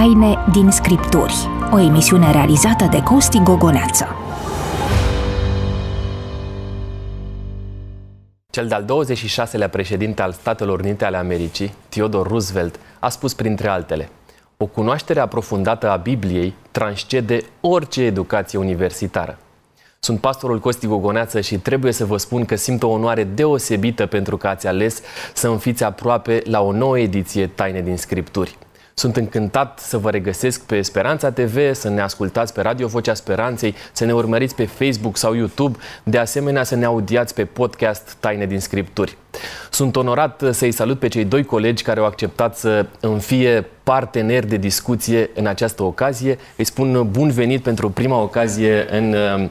Taine din Scripturi, o emisiune realizată de Costi Gogoneață. Cel de-al 26-lea președinte al Statelor Unite ale Americii, Theodore Roosevelt, a spus printre altele O cunoaștere aprofundată a Bibliei transcede orice educație universitară. Sunt pastorul Costi Gogoneață și trebuie să vă spun că simt o onoare deosebită pentru că ați ales să îmi fiți aproape la o nouă ediție Taine din Scripturi. Sunt încântat să vă regăsesc pe Speranța TV, să ne ascultați pe Radio Vocea Speranței, să ne urmăriți pe Facebook sau YouTube, de asemenea să ne audiați pe podcast Taine din Scripturi. Sunt onorat să-i salut pe cei doi colegi care au acceptat să îmi fie parteneri de discuție în această ocazie. Îi spun bun venit pentru prima ocazie în uh,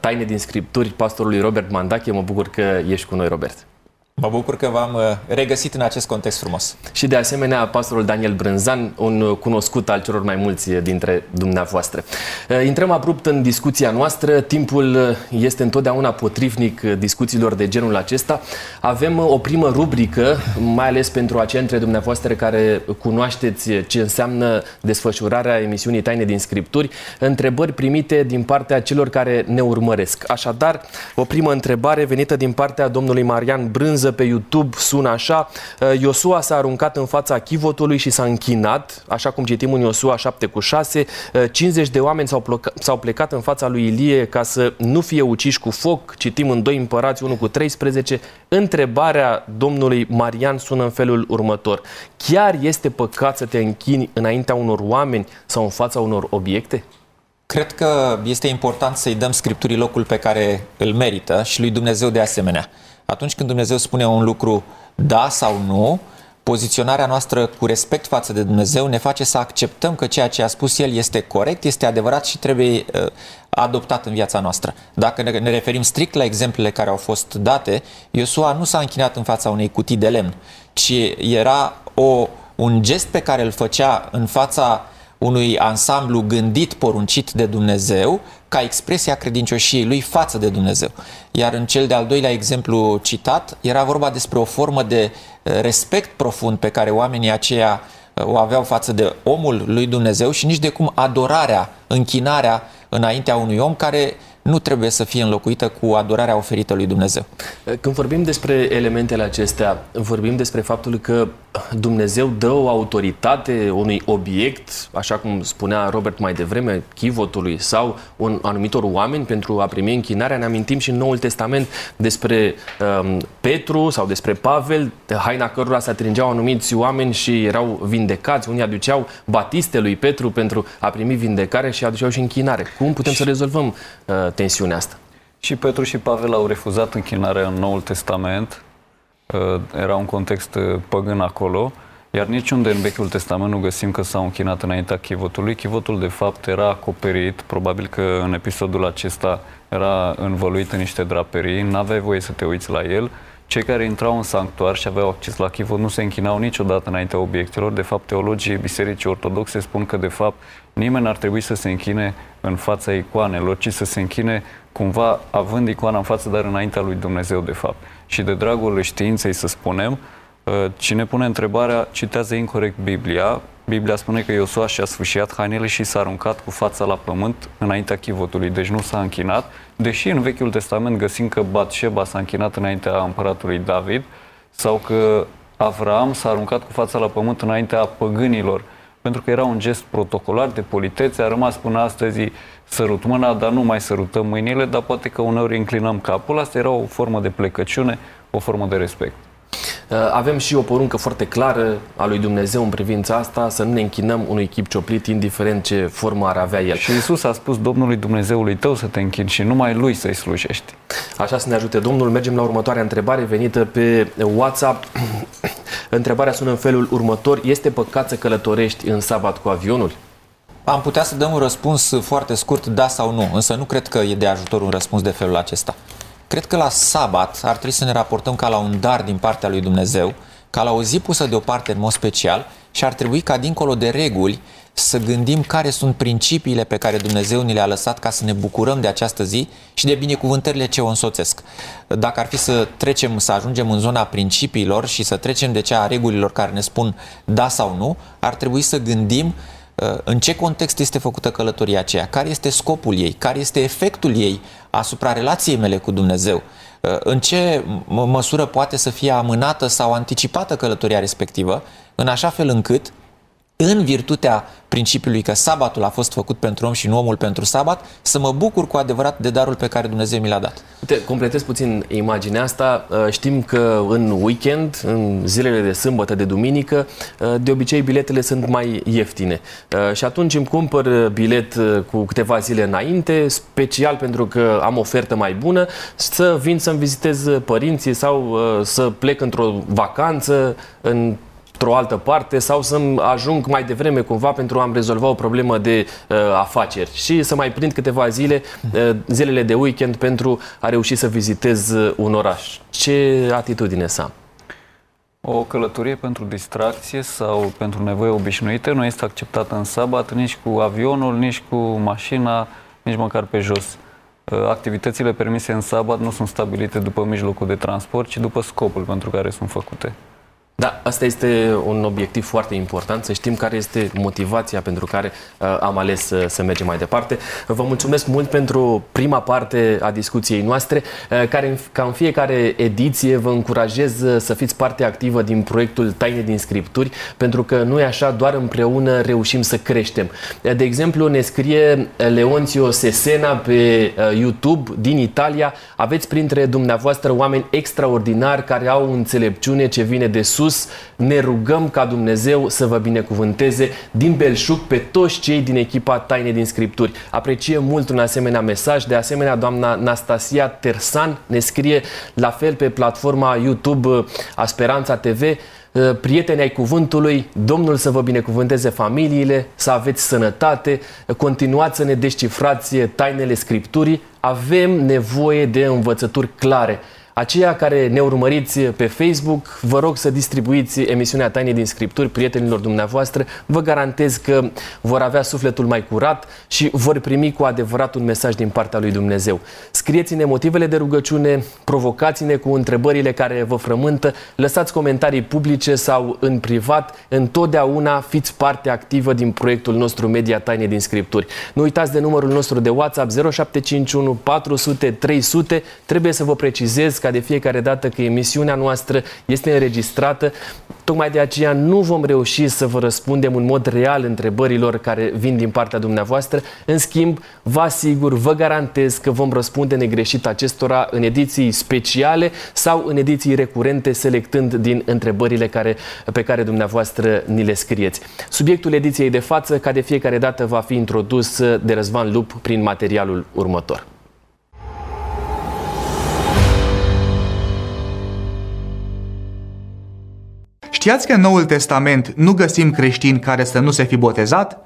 Taine din Scripturi pastorului Robert Mandache. Mă bucur că ești cu noi, Robert. Mă bucur că v-am uh, regăsit în acest context frumos. Și de asemenea pastorul Daniel Brânzan, un cunoscut al celor mai mulți dintre dumneavoastră. Uh, intrăm abrupt în discuția noastră. Timpul uh, este întotdeauna potrivnic discuțiilor de genul acesta. Avem o primă rubrică, mai ales pentru aceia dintre dumneavoastră care cunoașteți ce înseamnă desfășurarea emisiunii Taine din Scripturi, întrebări primite din partea celor care ne urmăresc. Așadar, o primă întrebare venită din partea domnului Marian Brânză pe YouTube sună așa. Uh, Iosua s-a aruncat în fața chivotului și s-a închinat, așa cum citim în Iosua 7 cu 6. 50 uh, de oameni s-au, plecat, s-au plecat în fața lui Ilie ca să nu fie uciși cu foc. Citim în 2 împărați 1 cu 13. Întrebarea domnului Marian sună în felul următor. Chiar este păcat să te închini înaintea unor oameni sau în fața unor obiecte? Cred că este important să-i dăm Scripturii locul pe care îl merită și lui Dumnezeu de asemenea atunci când Dumnezeu spune un lucru da sau nu, poziționarea noastră cu respect față de Dumnezeu ne face să acceptăm că ceea ce a spus El este corect, este adevărat și trebuie uh, adoptat în viața noastră. Dacă ne referim strict la exemplele care au fost date, Iosua nu s-a închinat în fața unei cutii de lemn, ci era o, un gest pe care îl făcea în fața unui ansamblu gândit, poruncit de Dumnezeu, ca expresia credincioșiei lui față de Dumnezeu. Iar în cel de-al doilea exemplu citat, era vorba despre o formă de eh, respect profund pe care oamenii aceia eh, o aveau față de omul lui Dumnezeu și nici de cum adorarea, închinarea înaintea unui om care nu trebuie să fie înlocuită cu adorarea oferită lui Dumnezeu. Când vorbim despre elementele acestea, vorbim despre faptul că Dumnezeu dă o autoritate unui obiect, așa cum spunea Robert mai devreme, chivotului sau un anumitor oameni pentru a primi închinarea. Ne amintim și în Noul Testament despre um, Petru sau despre Pavel, de haina cărora se atingeau anumiți oameni și erau vindecați. Unii aduceau batiste lui Petru pentru a primi vindecare și aduceau și închinare. Cum putem să rezolvăm uh, tensiunea asta. Și Petru și Pavel au refuzat închinarea în Noul Testament. Uh, era un context uh, păgân acolo. Iar niciunde în Vechiul Testament nu găsim că s-au închinat înaintea chivotului. Chivotul, de fapt, era acoperit. Probabil că în episodul acesta era învăluit în niște draperii. N-aveai voie să te uiți la el. Cei care intrau în sanctuar și aveau acces la chivot nu se închinau niciodată înaintea obiectelor. De fapt, teologii Bisericii Ortodoxe spun că, de fapt, nimeni n-ar trebui să se închine în fața icoanelor, ci să se închine cumva având icoana în față, dar înaintea lui Dumnezeu, de fapt. Și de dragul științei, să spunem, uh, cine pune întrebarea citează incorrect Biblia. Biblia spune că Iosua și-a sfâșiat hainele și s-a aruncat cu fața la pământ înaintea chivotului, deci nu s-a închinat, deși în Vechiul Testament găsim că Batșeba s-a închinat înaintea împăratului David sau că Avram s-a aruncat cu fața la pământ înaintea păgânilor pentru că era un gest protocolar de politețe, a rămas până astăzi sărut mâna, dar nu mai sărutăm mâinile, dar poate că uneori înclinăm capul. Asta era o formă de plecăciune, o formă de respect. Uh, avem și o poruncă foarte clară a lui Dumnezeu în privința asta, să nu ne închinăm unui chip cioplit, indiferent ce formă ar avea el. Și Isus a spus Domnului Dumnezeului tău să te închini și numai Lui să-i slujești. Așa să ne ajute Domnul. Mergem la următoarea întrebare venită pe WhatsApp. Întrebarea sună în felul următor. Este păcat să călătorești în sabat cu avionul? Am putea să dăm un răspuns foarte scurt, da sau nu, însă nu cred că e de ajutor un răspuns de felul acesta. Cred că la sabat ar trebui să ne raportăm ca la un dar din partea lui Dumnezeu, ca la o zi pusă deoparte în mod special și ar trebui ca dincolo de reguli să gândim care sunt principiile pe care Dumnezeu ni le-a lăsat ca să ne bucurăm de această zi și de binecuvântările ce o însoțesc. Dacă ar fi să trecem, să ajungem în zona principiilor și să trecem de cea a regulilor care ne spun da sau nu, ar trebui să gândim uh, în ce context este făcută călătoria aceea, care este scopul ei, care este efectul ei asupra relației mele cu Dumnezeu, uh, în ce măsură poate să fie amânată sau anticipată călătoria respectivă, în așa fel încât în virtutea principiului că sabatul a fost făcut pentru om și nu omul pentru sabat, să mă bucur cu adevărat de darul pe care Dumnezeu mi l-a dat. Uite, completez puțin imaginea asta. Uh, știm că în weekend, în zilele de sâmbătă, de duminică, uh, de obicei biletele sunt mai ieftine. Uh, și atunci îmi cumpăr bilet cu câteva zile înainte, special pentru că am ofertă mai bună, să vin să-mi vizitez părinții sau să plec într-o vacanță în într-o altă parte sau să ajung mai devreme cumva pentru a-mi rezolva o problemă de uh, afaceri și să mai prind câteva zile, uh, zilele de weekend pentru a reuși să vizitez uh, un oraș. Ce atitudine să am? O călătorie pentru distracție sau pentru nevoie obișnuite nu este acceptată în sabat nici cu avionul, nici cu mașina, nici măcar pe jos. Uh, activitățile permise în sabat nu sunt stabilite după mijlocul de transport, ci după scopul pentru care sunt făcute. Da, asta este un obiectiv foarte important, să știm care este motivația pentru care uh, am ales să, să mergem mai departe. Vă mulțumesc mult pentru prima parte a discuției noastre, uh, care ca în fiecare ediție vă încurajez uh, să fiți parte activă din proiectul Taine din Scripturi, pentru că nu e așa, doar împreună reușim să creștem. Uh, de exemplu, ne scrie Leonțio Sesena pe uh, YouTube din Italia, aveți printre dumneavoastră oameni extraordinari care au înțelepciune ce vine de sus, sus, ne rugăm ca Dumnezeu să vă binecuvânteze din belșug pe toți cei din echipa Taine din Scripturi. Apreciem mult un asemenea mesaj. De asemenea, doamna Nastasia Tersan ne scrie la fel pe platforma YouTube uh, a Speranța TV uh, prieteni ai cuvântului, Domnul să vă binecuvânteze familiile, să aveți sănătate, continuați să ne descifrați tainele Scripturii, avem nevoie de învățături clare. Aceia care ne urmăriți pe Facebook, vă rog să distribuiți emisiunea Taine din Scripturi prietenilor dumneavoastră. Vă garantez că vor avea sufletul mai curat și vor primi cu adevărat un mesaj din partea lui Dumnezeu. Scrieți-ne motivele de rugăciune, provocați-ne cu întrebările care vă frământă, lăsați comentarii publice sau în privat. Întotdeauna fiți parte activă din proiectul nostru Media Taine din Scripturi. Nu uitați de numărul nostru de WhatsApp 0751 400 300. Trebuie să vă precizez ca de fiecare dată că emisiunea noastră este înregistrată. Tocmai de aceea nu vom reuși să vă răspundem în mod real întrebărilor care vin din partea dumneavoastră. În schimb, vă asigur, vă garantez că vom răspunde negreșit acestora în ediții speciale sau în ediții recurente, selectând din întrebările care, pe care dumneavoastră ni le scrieți. Subiectul ediției de față, ca de fiecare dată, va fi introdus de Răzvan Lup prin materialul următor. Știați că în Noul Testament nu găsim creștini care să nu se fi botezat?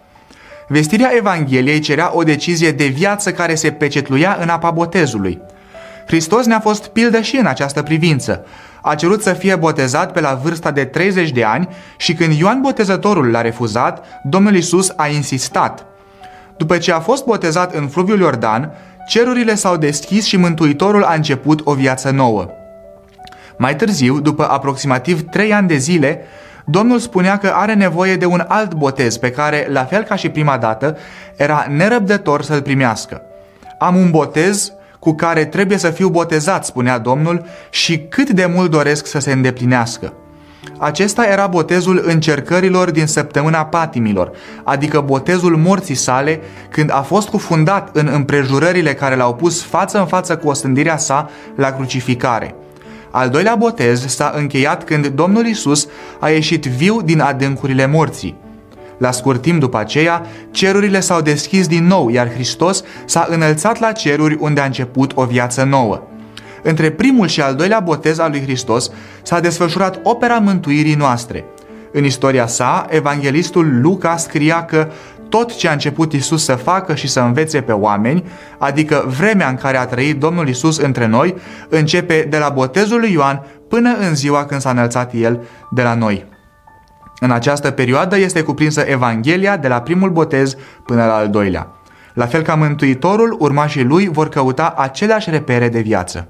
Vestirea Evangheliei cerea o decizie de viață care se pecetluia în apa botezului. Hristos ne-a fost pildă și în această privință. A cerut să fie botezat pe la vârsta de 30 de ani și când Ioan Botezătorul l-a refuzat, Domnul Isus a insistat. După ce a fost botezat în fluviul Iordan, cerurile s-au deschis și Mântuitorul a început o viață nouă. Mai târziu, după aproximativ 3 ani de zile, Domnul spunea că are nevoie de un alt botez pe care, la fel ca și prima dată, era nerăbdător să-l primească. Am un botez cu care trebuie să fiu botezat, spunea Domnul, și cât de mult doresc să se îndeplinească. Acesta era botezul încercărilor din săptămâna patimilor, adică botezul morții sale, când a fost cufundat în împrejurările care l-au pus față în față cu osândirea sa la crucificare – al doilea botez s-a încheiat când Domnul Isus a ieșit viu din adâncurile morții. La scurt timp după aceea, cerurile s-au deschis din nou, iar Hristos s-a înălțat la ceruri unde a început o viață nouă. Între primul și al doilea botez al lui Hristos s-a desfășurat opera mântuirii noastre. În istoria sa, evanghelistul Luca scria că tot ce a început Isus să facă și să învețe pe oameni, adică vremea în care a trăit Domnul Isus între noi, începe de la botezul lui Ioan până în ziua când s-a înălțat El de la noi. În această perioadă este cuprinsă Evanghelia de la primul botez până la al doilea. La fel ca Mântuitorul, urmașii lui vor căuta aceleași repere de viață.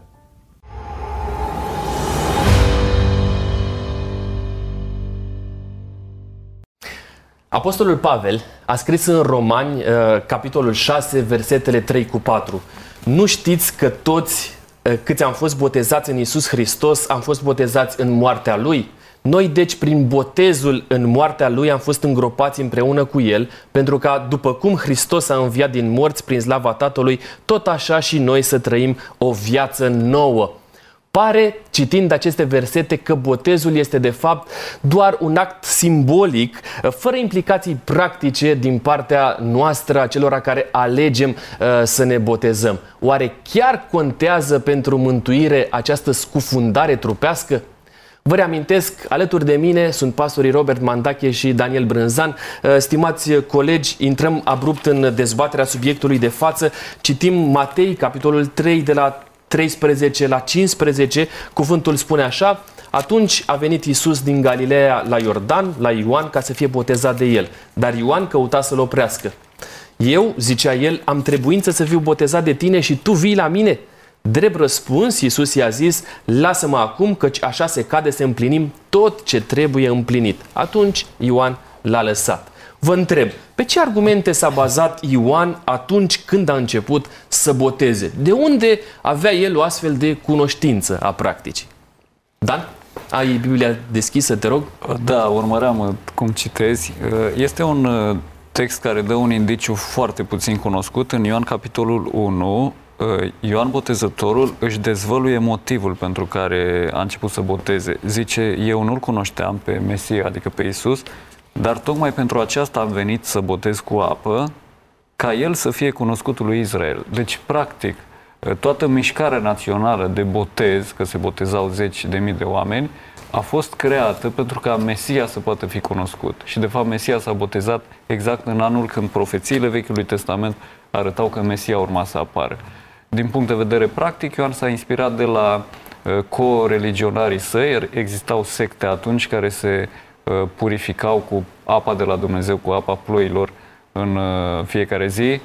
Apostolul Pavel a scris în Romani, uh, capitolul 6, versetele 3 cu 4. Nu știți că toți uh, câți am fost botezați în Isus Hristos, am fost botezați în moartea Lui? Noi, deci, prin botezul în moartea Lui am fost îngropați împreună cu El, pentru ca, după cum Hristos a înviat din morți prin slava Tatălui, tot așa și noi să trăim o viață nouă. Pare, citind aceste versete, că botezul este de fapt doar un act simbolic, fără implicații practice din partea noastră, a celor care alegem uh, să ne botezăm. Oare chiar contează pentru mântuire această scufundare trupească? Vă reamintesc, alături de mine sunt pastorii Robert Mandache și Daniel Brânzan. Uh, stimați colegi, intrăm abrupt în dezbaterea subiectului de față. Citim Matei, capitolul 3, de la 13 la 15. Cuvântul spune așa, atunci a venit Isus din Galileea la Iordan, la Ioan, ca să fie botezat de el. Dar Ioan căuta să-l oprească. Eu, zicea el, am trebuință să fiu botezat de tine și tu vii la mine? Drept răspuns, Iisus i-a zis, lasă-mă acum, căci așa se cade să împlinim tot ce trebuie împlinit. Atunci Ioan l-a lăsat. Vă întreb, pe ce argumente s-a bazat Ioan atunci când a început să boteze? De unde avea el o astfel de cunoștință a practicii? Dan? Ai Biblia deschisă, te rog? Da, urmăream cum citezi. Este un text care dă un indiciu foarte puțin cunoscut. În Ioan capitolul 1, Uh, Ioan Botezătorul își dezvăluie motivul pentru care a început să boteze. Zice, eu nu-L cunoșteam pe Mesia, adică pe Isus, dar tocmai pentru aceasta am venit să botez cu apă, ca El să fie cunoscutul lui Israel. Deci, practic, uh, toată mișcarea națională de botez, că se botezau zeci de mii de oameni, a fost creată pentru ca Mesia să poată fi cunoscut. Și, de fapt, Mesia s-a botezat exact în anul când profețiile Vechiului Testament arătau că Mesia urma să apară. Din punct de vedere practic, Ioan s-a inspirat de la uh, co-religionarii săi. Existau secte atunci care se uh, purificau cu apa de la Dumnezeu, cu apa ploilor în uh, fiecare zi.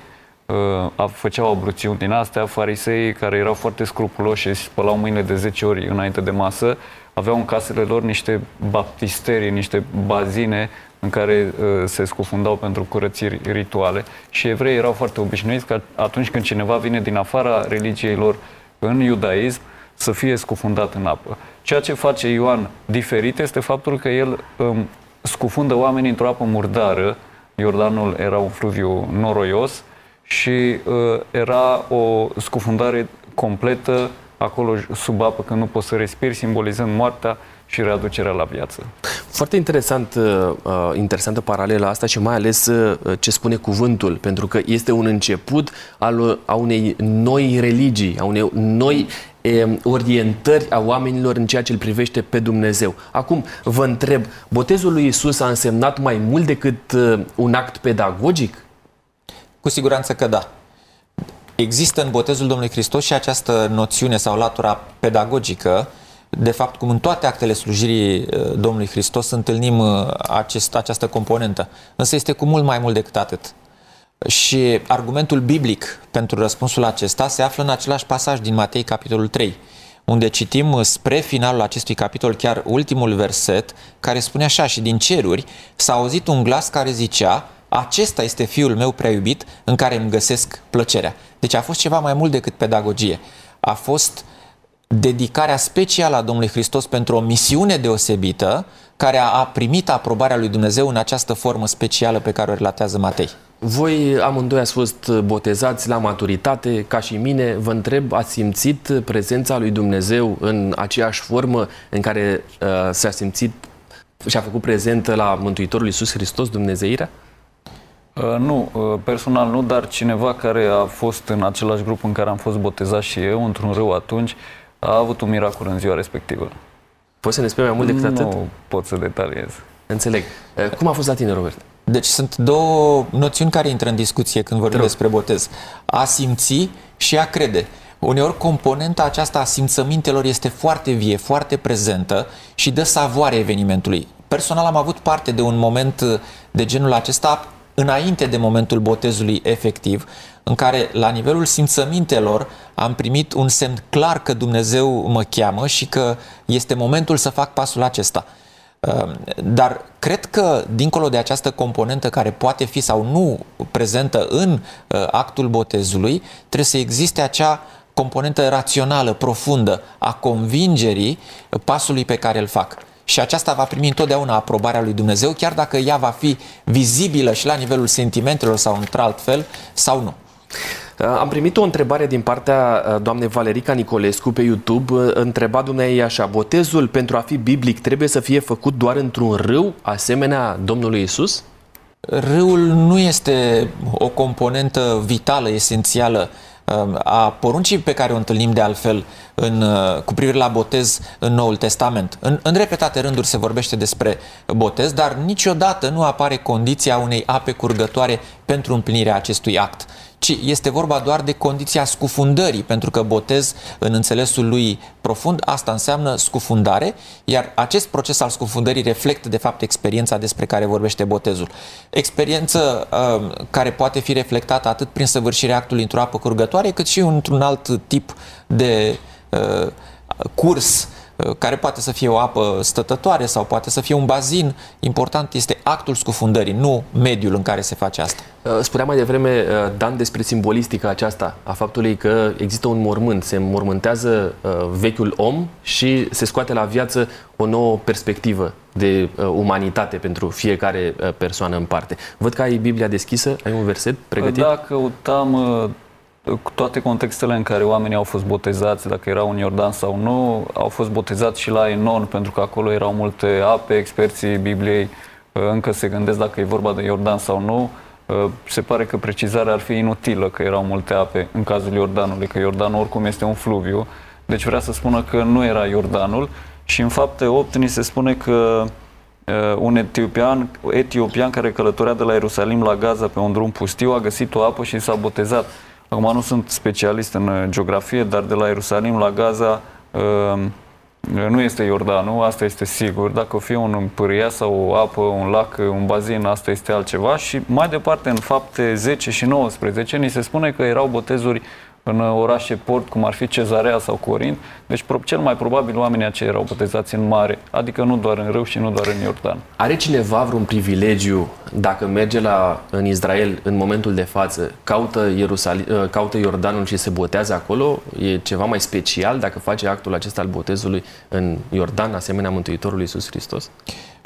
Făceau abruțiuni din astea. Farisei, care erau foarte scrupuloși și spălau mâinile de 10 ori înainte de masă, aveau în casele lor niște baptisterii, niște bazine în care uh, se scufundau pentru curățiri rituale și evreii erau foarte obișnuiți că atunci când cineva vine din afara religiei lor în iudaism, să fie scufundat în apă. Ceea ce face Ioan diferit este faptul că el um, scufundă oamenii într-o apă murdară. Iordanul era un fluviu noroios și uh, era o scufundare completă acolo sub apă când nu poți să respiri, simbolizând moartea și readucerea la viață. Foarte interesant, uh, uh, interesantă paralela asta și mai ales uh, ce spune cuvântul, pentru că este un început al a unei noi religii, a unei noi orientări a oamenilor în ceea ce îl privește pe Dumnezeu. Acum, vă întreb, botezul lui Isus a însemnat mai mult decât un act pedagogic? Cu siguranță că da. Există în botezul Domnului Hristos și această noțiune sau latura pedagogică de fapt, cum în toate actele slujirii uh, Domnului Hristos întâlnim uh, acest, această componentă. Însă este cu mult mai mult decât atât. Și argumentul biblic pentru răspunsul acesta se află în același pasaj din Matei, capitolul 3, unde citim uh, spre finalul acestui capitol chiar ultimul verset, care spune așa, și din ceruri s-a auzit un glas care zicea, acesta este fiul meu prea iubit în care îmi găsesc plăcerea. Deci a fost ceva mai mult decât pedagogie. A fost uh, dedicarea specială a Domnului Hristos pentru o misiune deosebită care a primit aprobarea lui Dumnezeu în această formă specială pe care o relatează Matei. Voi amândoi ați fost botezați la maturitate, ca și mine. Vă întreb, ați simțit prezența lui Dumnezeu în aceeași formă în care uh, s-a simțit și a făcut prezentă la Mântuitorul Iisus Hristos, Dumnezeirea? Uh, nu, uh, personal nu, dar cineva care a fost în același grup în care am fost botezat și eu, într-un râu atunci, a avut un miracol în ziua respectivă. Poți să ne spui mai mult decât atât? Nu pot să detaliez. Înțeleg. Cum a fost la tine, Robert? Deci sunt două noțiuni care intră în discuție când vorbim despre botez. A simți și a crede. Uneori componenta aceasta a simțămintelor este foarte vie, foarte prezentă și dă savoare evenimentului. Personal am avut parte de un moment de genul acesta înainte de momentul botezului efectiv, în care, la nivelul simțămintelor, am primit un semn clar că Dumnezeu mă cheamă și că este momentul să fac pasul acesta. Uh, dar cred că, dincolo de această componentă care poate fi sau nu prezentă în uh, actul botezului, trebuie să existe acea componentă rațională, profundă, a convingerii pasului pe care îl fac. Și aceasta va primi întotdeauna aprobarea lui Dumnezeu, chiar dacă ea va fi vizibilă și la nivelul sentimentelor sau într-alt fel, sau nu. Uh, am primit o întrebare din partea uh, doamnei Valerica Nicolescu pe YouTube. Uh, întreba dumneai așa, botezul pentru a fi biblic trebuie să fie făcut doar într-un râu, asemenea Domnului Isus? Râul nu este o componentă vitală, esențială a poruncii pe care o întâlnim de altfel în, cu privire la botez în Noul Testament. În, în repetate rânduri se vorbește despre botez, dar niciodată nu apare condiția unei ape curgătoare pentru împlinirea acestui act ci este vorba doar de condiția scufundării, pentru că botez, în înțelesul lui profund, asta înseamnă scufundare, iar acest proces al scufundării reflectă, de fapt, experiența despre care vorbește botezul. Experiență uh, care poate fi reflectată atât prin săvârșirea actului într-o apă curgătoare, cât și într-un alt tip de uh, curs uh, Uh, care poate să fie o apă stătătoare sau poate să fie un bazin. Important este actul scufundării, nu mediul în care se face asta. Uh, spunea mai devreme, uh, Dan, despre simbolistica aceasta, a faptului că există un mormânt, se mormântează vechiul om și se scoate la viață o nouă perspectivă de umanitate pentru fiecare persoană în parte. Văd că ai Biblia deschisă, ai un verset pregătit? Da, căutam toate contextele în care oamenii au fost botezați, dacă erau în Iordan sau nu, au fost botezați și la Enon, pentru că acolo erau multe ape, experții Bibliei uh, încă se gândesc dacă e vorba de Iordan sau nu. Uh, se pare că precizarea ar fi inutilă că erau multe ape în cazul Iordanului, că Iordanul oricum este un fluviu, deci vrea să spună că nu era Iordanul și în fapte 8 ni se spune că uh, un etiopian, etiopian care călătorea de la Ierusalim la Gaza pe un drum pustiu a găsit o apă și s-a botezat. Acum nu sunt specialist în uh, geografie, dar de la Ierusalim la Gaza uh, nu este Iordanul, asta este sigur. Dacă o fi un pârâia sau o apă, un lac, un bazin, asta este altceva. Și mai departe, în fapte 10 și 19, ni se spune că erau botezuri în orașe port, cum ar fi Cezarea sau Corint. Deci cel mai probabil oamenii aceia erau botezați în mare, adică nu doar în râu și nu doar în Iordan. Are cineva vreun privilegiu dacă merge la, în Israel în momentul de față, caută, Ierusalim, ă, caută Iordanul și se botează acolo? E ceva mai special dacă face actul acesta al botezului în Iordan, asemenea Mântuitorului Iisus Hristos?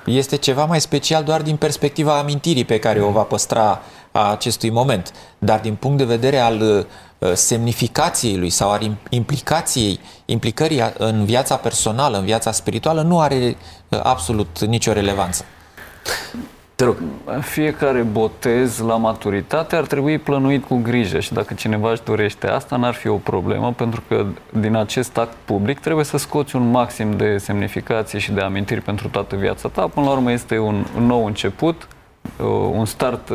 Este ceva mai special doar din perspectiva amintirii pe care o va păstra a acestui moment, dar din punct de vedere al Uh, semnificației lui sau al implicației, implicării în viața personală, în viața spirituală, nu are uh, absolut nicio relevanță. Te rog. Fiecare botez la maturitate ar trebui plănuit cu grijă și dacă cineva își dorește asta, n-ar fi o problemă, pentru că din acest act public trebuie să scoți un maxim de semnificație și de amintiri pentru toată viața ta. Până la urmă este un nou început, uh, un start,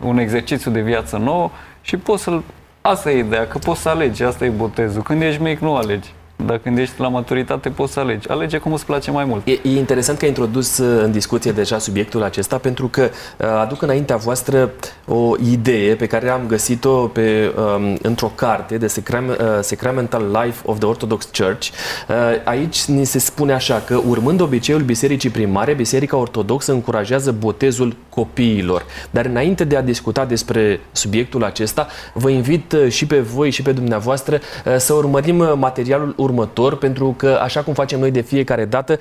un exercițiu de viață nouă și poți să-l Asta e ideea, că poți să alegi, asta e botezul. Când ești mic, nu alegi. Dacă când ești la maturitate, poți să alegi. Alege cum îți place mai mult. E, e interesant că ai introdus uh, în discuție deja subiectul acesta, pentru că uh, aduc înaintea voastră o idee pe care am găsit-o pe, um, într-o carte de Sacram, uh, Sacramental Life of the Orthodox Church. Uh, aici ni se spune așa că, urmând obiceiul Bisericii Primare, Biserica Ortodoxă încurajează botezul copiilor. Dar înainte de a discuta despre subiectul acesta, vă invit uh, și pe voi și pe dumneavoastră uh, să urmărim uh, materialul următor, pentru că, așa cum facem noi de fiecare dată,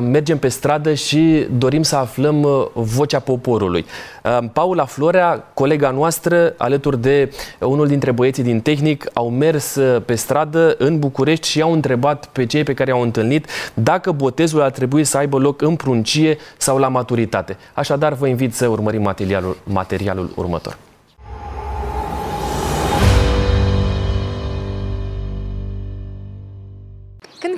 mergem pe stradă și dorim să aflăm vocea poporului. Paula Florea, colega noastră, alături de unul dintre băieții din tehnic, au mers pe stradă în București și au întrebat pe cei pe care au întâlnit dacă botezul ar trebui să aibă loc în pruncie sau la maturitate. Așadar, vă invit să urmărim materialul, materialul următor.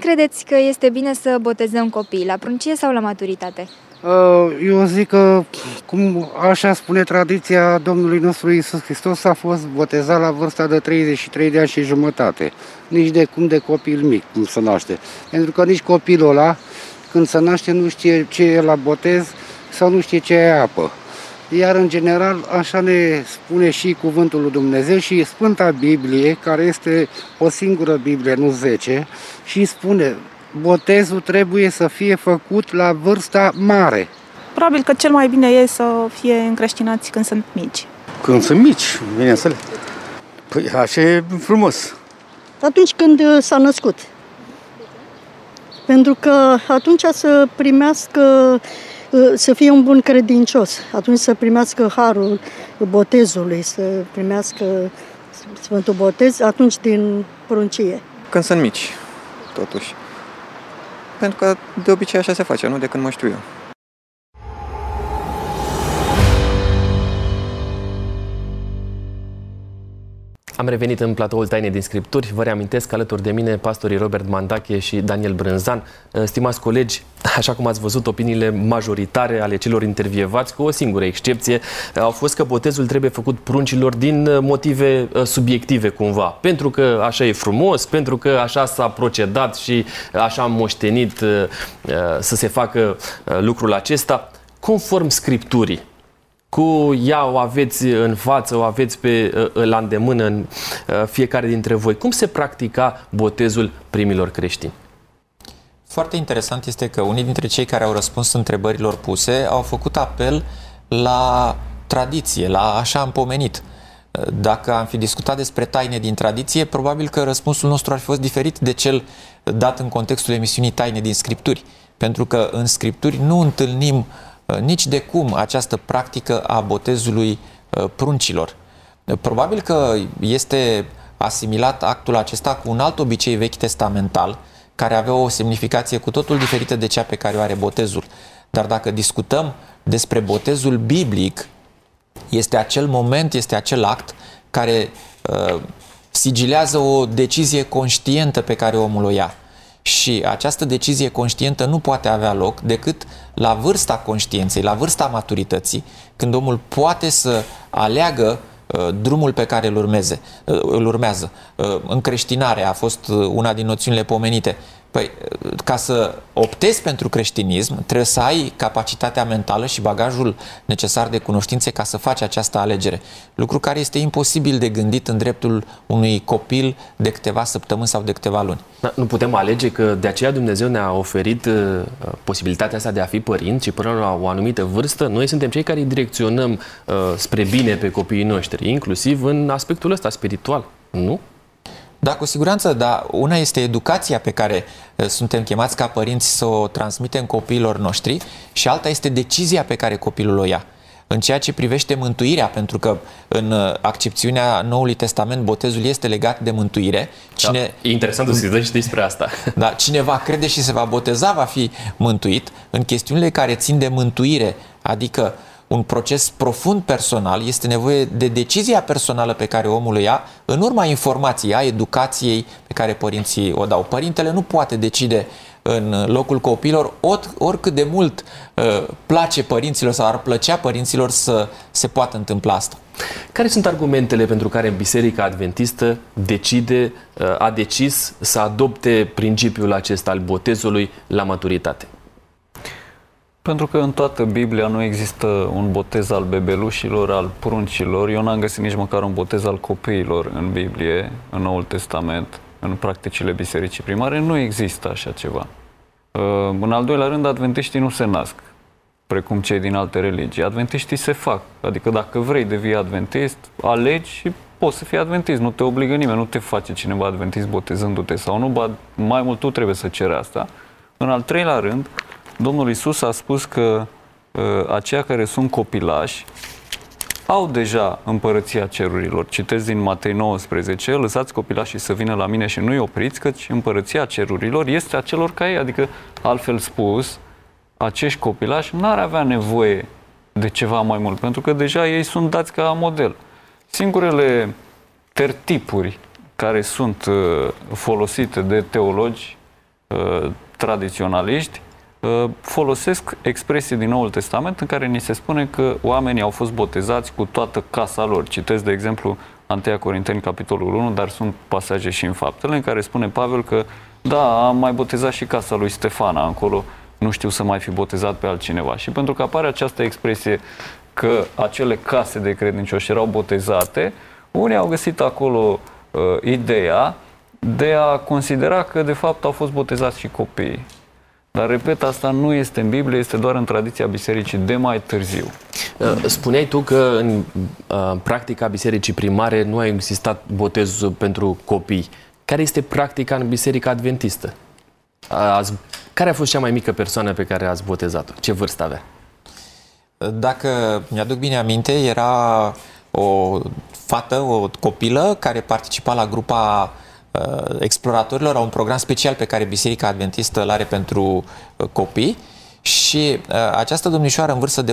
Credeți că este bine să botezăm copii, la pruncie sau la maturitate? Uh, eu zic că, cum așa spune tradiția Domnului nostru Isus Hristos, a fost botezat la vârsta de 33 de ani și jumătate. Nici de cum de copil mic, cum se naște. Pentru că nici copilul ăla, când se naște, nu știe ce e la botez sau nu știe ce e apă. Iar în general așa ne spune și cuvântul lui Dumnezeu și Sfânta Biblie, care este o singură Biblie, nu zece, și spune botezul trebuie să fie făcut la vârsta mare. Probabil că cel mai bine e să fie încreștinați când sunt mici. Când sunt mici, bineînțeles. Păi așa e frumos. Atunci când uh, s-a născut. Pentru că atunci să primească, uh, să fie un bun credincios, atunci să primească harul botezului, să primească Sfântul Botez, atunci din pruncie. Când sunt mici, totuși. Pentru că de obicei așa se face, nu de când mă știu eu. Am revenit în platoul Taine din Scripturi. Vă reamintesc alături de mine pastorii Robert Mandache și Daniel Brânzan. Stimați colegi, așa cum ați văzut, opiniile majoritare ale celor intervievați, cu o singură excepție, au fost că botezul trebuie făcut pruncilor din motive uh, subiective cumva. Pentru că așa e frumos, pentru că așa s-a procedat și așa am moștenit uh, uh, să se facă lucrul acesta. Conform Scripturii, cu ea o aveți în față, o aveți pe, uh, la îndemână în uh, fiecare dintre voi. Cum se practica botezul primilor creștini? Foarte interesant este că unii dintre cei care au răspuns întrebărilor puse au făcut apel la tradiție, la așa am pomenit. Dacă am fi discutat despre taine din tradiție, probabil că răspunsul nostru ar fi fost diferit de cel dat în contextul emisiunii Taine din Scripturi. Pentru că în Scripturi nu întâlnim uh, Uh, nici de cum această practică a botezului uh, pruncilor. Uh, probabil că este asimilat actul acesta cu un alt obicei vechi testamental, care avea o semnificație cu totul diferită de cea pe care o are botezul. Dar dacă discutăm despre botezul biblic, este acel moment, este acel act care uh, sigilează o decizie conștientă pe care omul o ia. Și această decizie conștientă nu poate avea loc decât la vârsta conștiinței, la vârsta maturității, când omul poate să aleagă uh, drumul pe care îl, urmeze, uh, îl urmează. Uh, încreștinarea a fost una din noțiunile pomenite. Păi, ca să optezi pentru creștinism, trebuie să ai capacitatea mentală și bagajul necesar de cunoștințe ca să faci această alegere. Lucru care este imposibil de gândit în dreptul unui copil de câteva săptămâni sau de câteva luni. Da, nu putem alege că de aceea Dumnezeu ne-a oferit uh, posibilitatea asta de a fi părinți și până la o anumită vârstă, noi suntem cei care îi direcționăm uh, spre bine pe copiii noștri, inclusiv în aspectul ăsta spiritual. Nu? Da, cu siguranță, dar una este educația pe care uh, suntem chemați ca părinți să o transmitem copiilor noștri și alta este decizia pe care copilul o ia. În ceea ce privește mântuirea, pentru că în uh, accepțiunea Noului Testament botezul este legat de mântuire. Da, cine... Da, e interesant să se și despre asta. Da, cine va crede și se va boteza va fi mântuit. În chestiunile care țin de mântuire, adică uh, un proces profund personal, este nevoie de decizia personală pe care omul o ia în urma informației, a educației pe care părinții o dau. Părintele nu poate decide în locul copiilor, oricât de mult uh, place părinților sau ar plăcea părinților să se poată întâmpla asta. Care sunt argumentele pentru care Biserica Adventistă decide, uh, a decis să adopte principiul acesta al botezului la maturitate? Pentru că în toată Biblia nu există un botez al bebelușilor, al pruncilor. Eu n-am găsit nici măcar un botez al copiilor în Biblie, în Noul Testament, în practicile bisericii primare. Nu există așa ceva. Uh, în al doilea rând, adventiștii nu se nasc, precum cei din alte religii. Adventiștii se fac. Adică dacă vrei devii adventist, alegi și poți să fii adventist. Nu te obligă nimeni, nu te face cineva adventist botezându-te sau nu, ba, mai mult tu trebuie să ceri asta. În al treilea rând, Domnul Isus a spus că uh, aceia care sunt copilași au deja împărăția cerurilor. Citesc din Matei 19, lăsați copilașii să vină la mine și nu-i opriți, căci împărăția cerurilor este a celor ca ei. Adică, altfel spus, acești copilași n-ar avea nevoie de ceva mai mult, pentru că deja ei sunt dați ca model. Singurele tertipuri care sunt uh, folosite de teologi uh, tradiționaliști Uh, folosesc expresii din Noul Testament în care ni se spune că oamenii au fost botezați cu toată casa lor. Citesc, de exemplu, 1 Corinteni, capitolul 1, dar sunt pasaje și în faptele în care spune Pavel că da, am mai botezat și casa lui Stefana acolo, nu știu să mai fi botezat pe altcineva. Și pentru că apare această expresie că acele case de credincioși erau botezate, unii au găsit acolo uh, ideea de a considera că de fapt au fost botezați și copiii. Dar, repet, asta nu este în Biblie, este doar în tradiția bisericii de mai târziu. Uh, spuneai tu că în uh, practica bisericii primare nu a existat botez pentru copii. Care este practica în biserica adventistă? Azi, care a fost cea mai mică persoană pe care ați botezat-o? Ce vârstă avea? Dacă mi-aduc bine aminte, era o fată, o copilă care participa la grupa uh, exploratorilor, la un program special pe care Biserica Adventistă îl are pentru uh, copii și uh, această domnișoară în vârstă de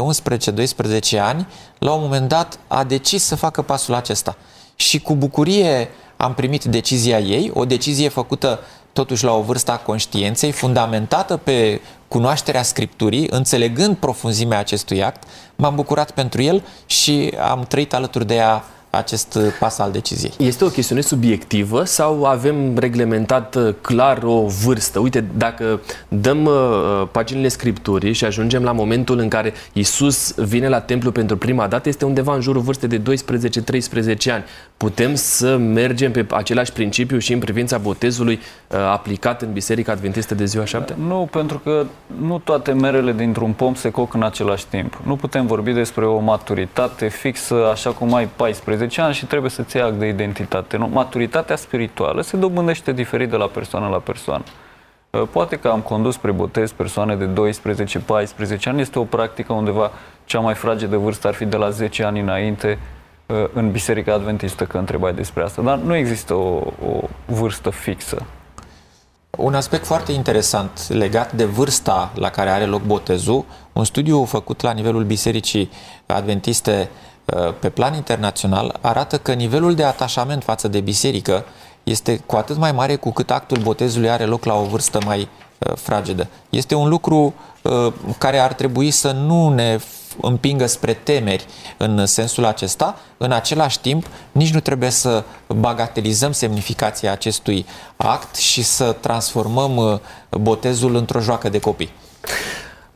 11-12 ani, la un moment dat a decis să facă pasul acesta. Și cu bucurie am primit decizia ei, o decizie făcută totuși la o vârstă a conștiinței, fundamentată pe cunoașterea Scripturii, înțelegând profunzimea acestui act, m-am bucurat pentru el și am trăit alături de ea acest pas al deciziei. Este o chestiune subiectivă sau avem reglementat uh, clar o vârstă? Uite, dacă dăm uh, paginile Scripturii și ajungem la momentul în care Isus vine la templu pentru prima dată, este undeva în jurul vârstei de 12-13 ani. Putem să mergem pe același principiu și în privința botezului uh, aplicat în Biserica Adventistă de ziua 7? Nu, pentru că nu toate merele dintr-un pom se coc în același timp. Nu putem vorbi despre o maturitate fixă așa cum ai 14 12 ani și trebuie să-ți iei act de identitate. Nu? Maturitatea spirituală se dobândește diferit de la persoană la persoană. Uh, poate că am condus spre botez persoane de 12-14 ani, este o practică undeva cea mai fragedă vârstă ar fi de la 10 ani înainte uh, în Biserica Adventistă, că întrebai despre asta, dar nu există o, o vârstă fixă. Un aspect foarte interesant legat de vârsta la care are loc botezul, un studiu făcut la nivelul Bisericii Adventiste Uh, pe plan internațional arată că nivelul de atașament față de biserică este cu atât mai mare cu cât actul botezului are loc la o vârstă mai uh, fragedă. Este un lucru uh, care ar trebui să nu ne împingă spre temeri în sensul acesta. În același timp, nici nu trebuie să bagatelizăm semnificația acestui act și să transformăm botezul într-o joacă de copii.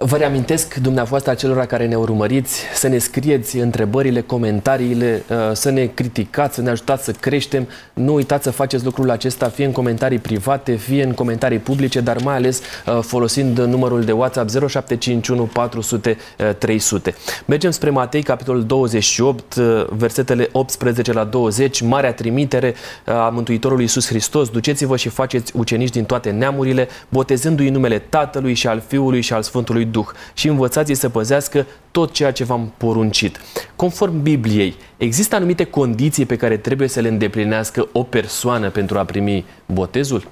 Vă reamintesc dumneavoastră celor care ne urmăriți să ne scrieți întrebările, comentariile, uh, să ne criticați, să ne ajutați să creștem. Nu uitați să faceți lucrul acesta fie în comentarii private, fie în comentarii publice, dar mai ales uh, folosind numărul de WhatsApp 0751 400 300. Mergem spre Matei, capitolul 28, uh, versetele 18 la 20, marea trimitere a Mântuitorului Iisus Hristos. Duceți-vă și faceți ucenici din toate neamurile, botezându-i numele Tatălui și al Fiului și al Sfântului Duh și învățați să păzească tot ceea ce v-am poruncit. Conform Bibliei, există anumite condiții pe care trebuie să le îndeplinească o persoană pentru a primi botezul?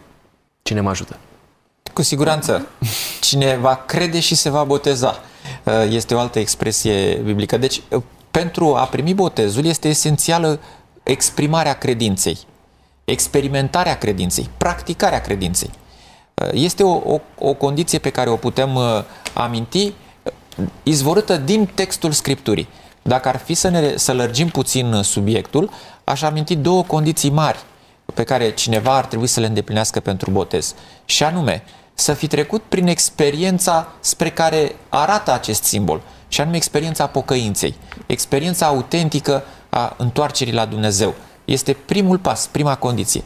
Cine mă ajută? Cu siguranță. Cine va crede și se va boteza. Uh, este o altă expresie biblică. Deci, uh, pentru a primi botezul este esențială exprimarea credinței, experimentarea credinței, practicarea credinței. Uh, este o, o, o condiție pe care o putem uh, aminti uh, izvorâtă din textul Scripturii. Dacă ar fi să, ne, să lărgim puțin subiectul, aș aminti două condiții mari pe care cineva ar trebui să le îndeplinească pentru botez. Și anume, să fi trecut prin experiența spre care arată acest simbol, și anume experiența pocăinței, experiența autentică a întoarcerii la Dumnezeu. Este primul pas, prima condiție.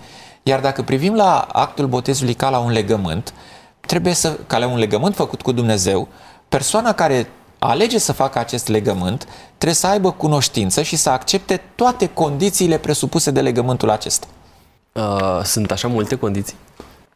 Iar dacă privim la actul botezului ca la un legământ, trebuie să, ca la un legământ făcut cu Dumnezeu, persoana care alege să facă acest legământ trebuie să aibă cunoștință și să accepte toate condițiile presupuse de legământul acesta. Uh, sunt așa multe condiții?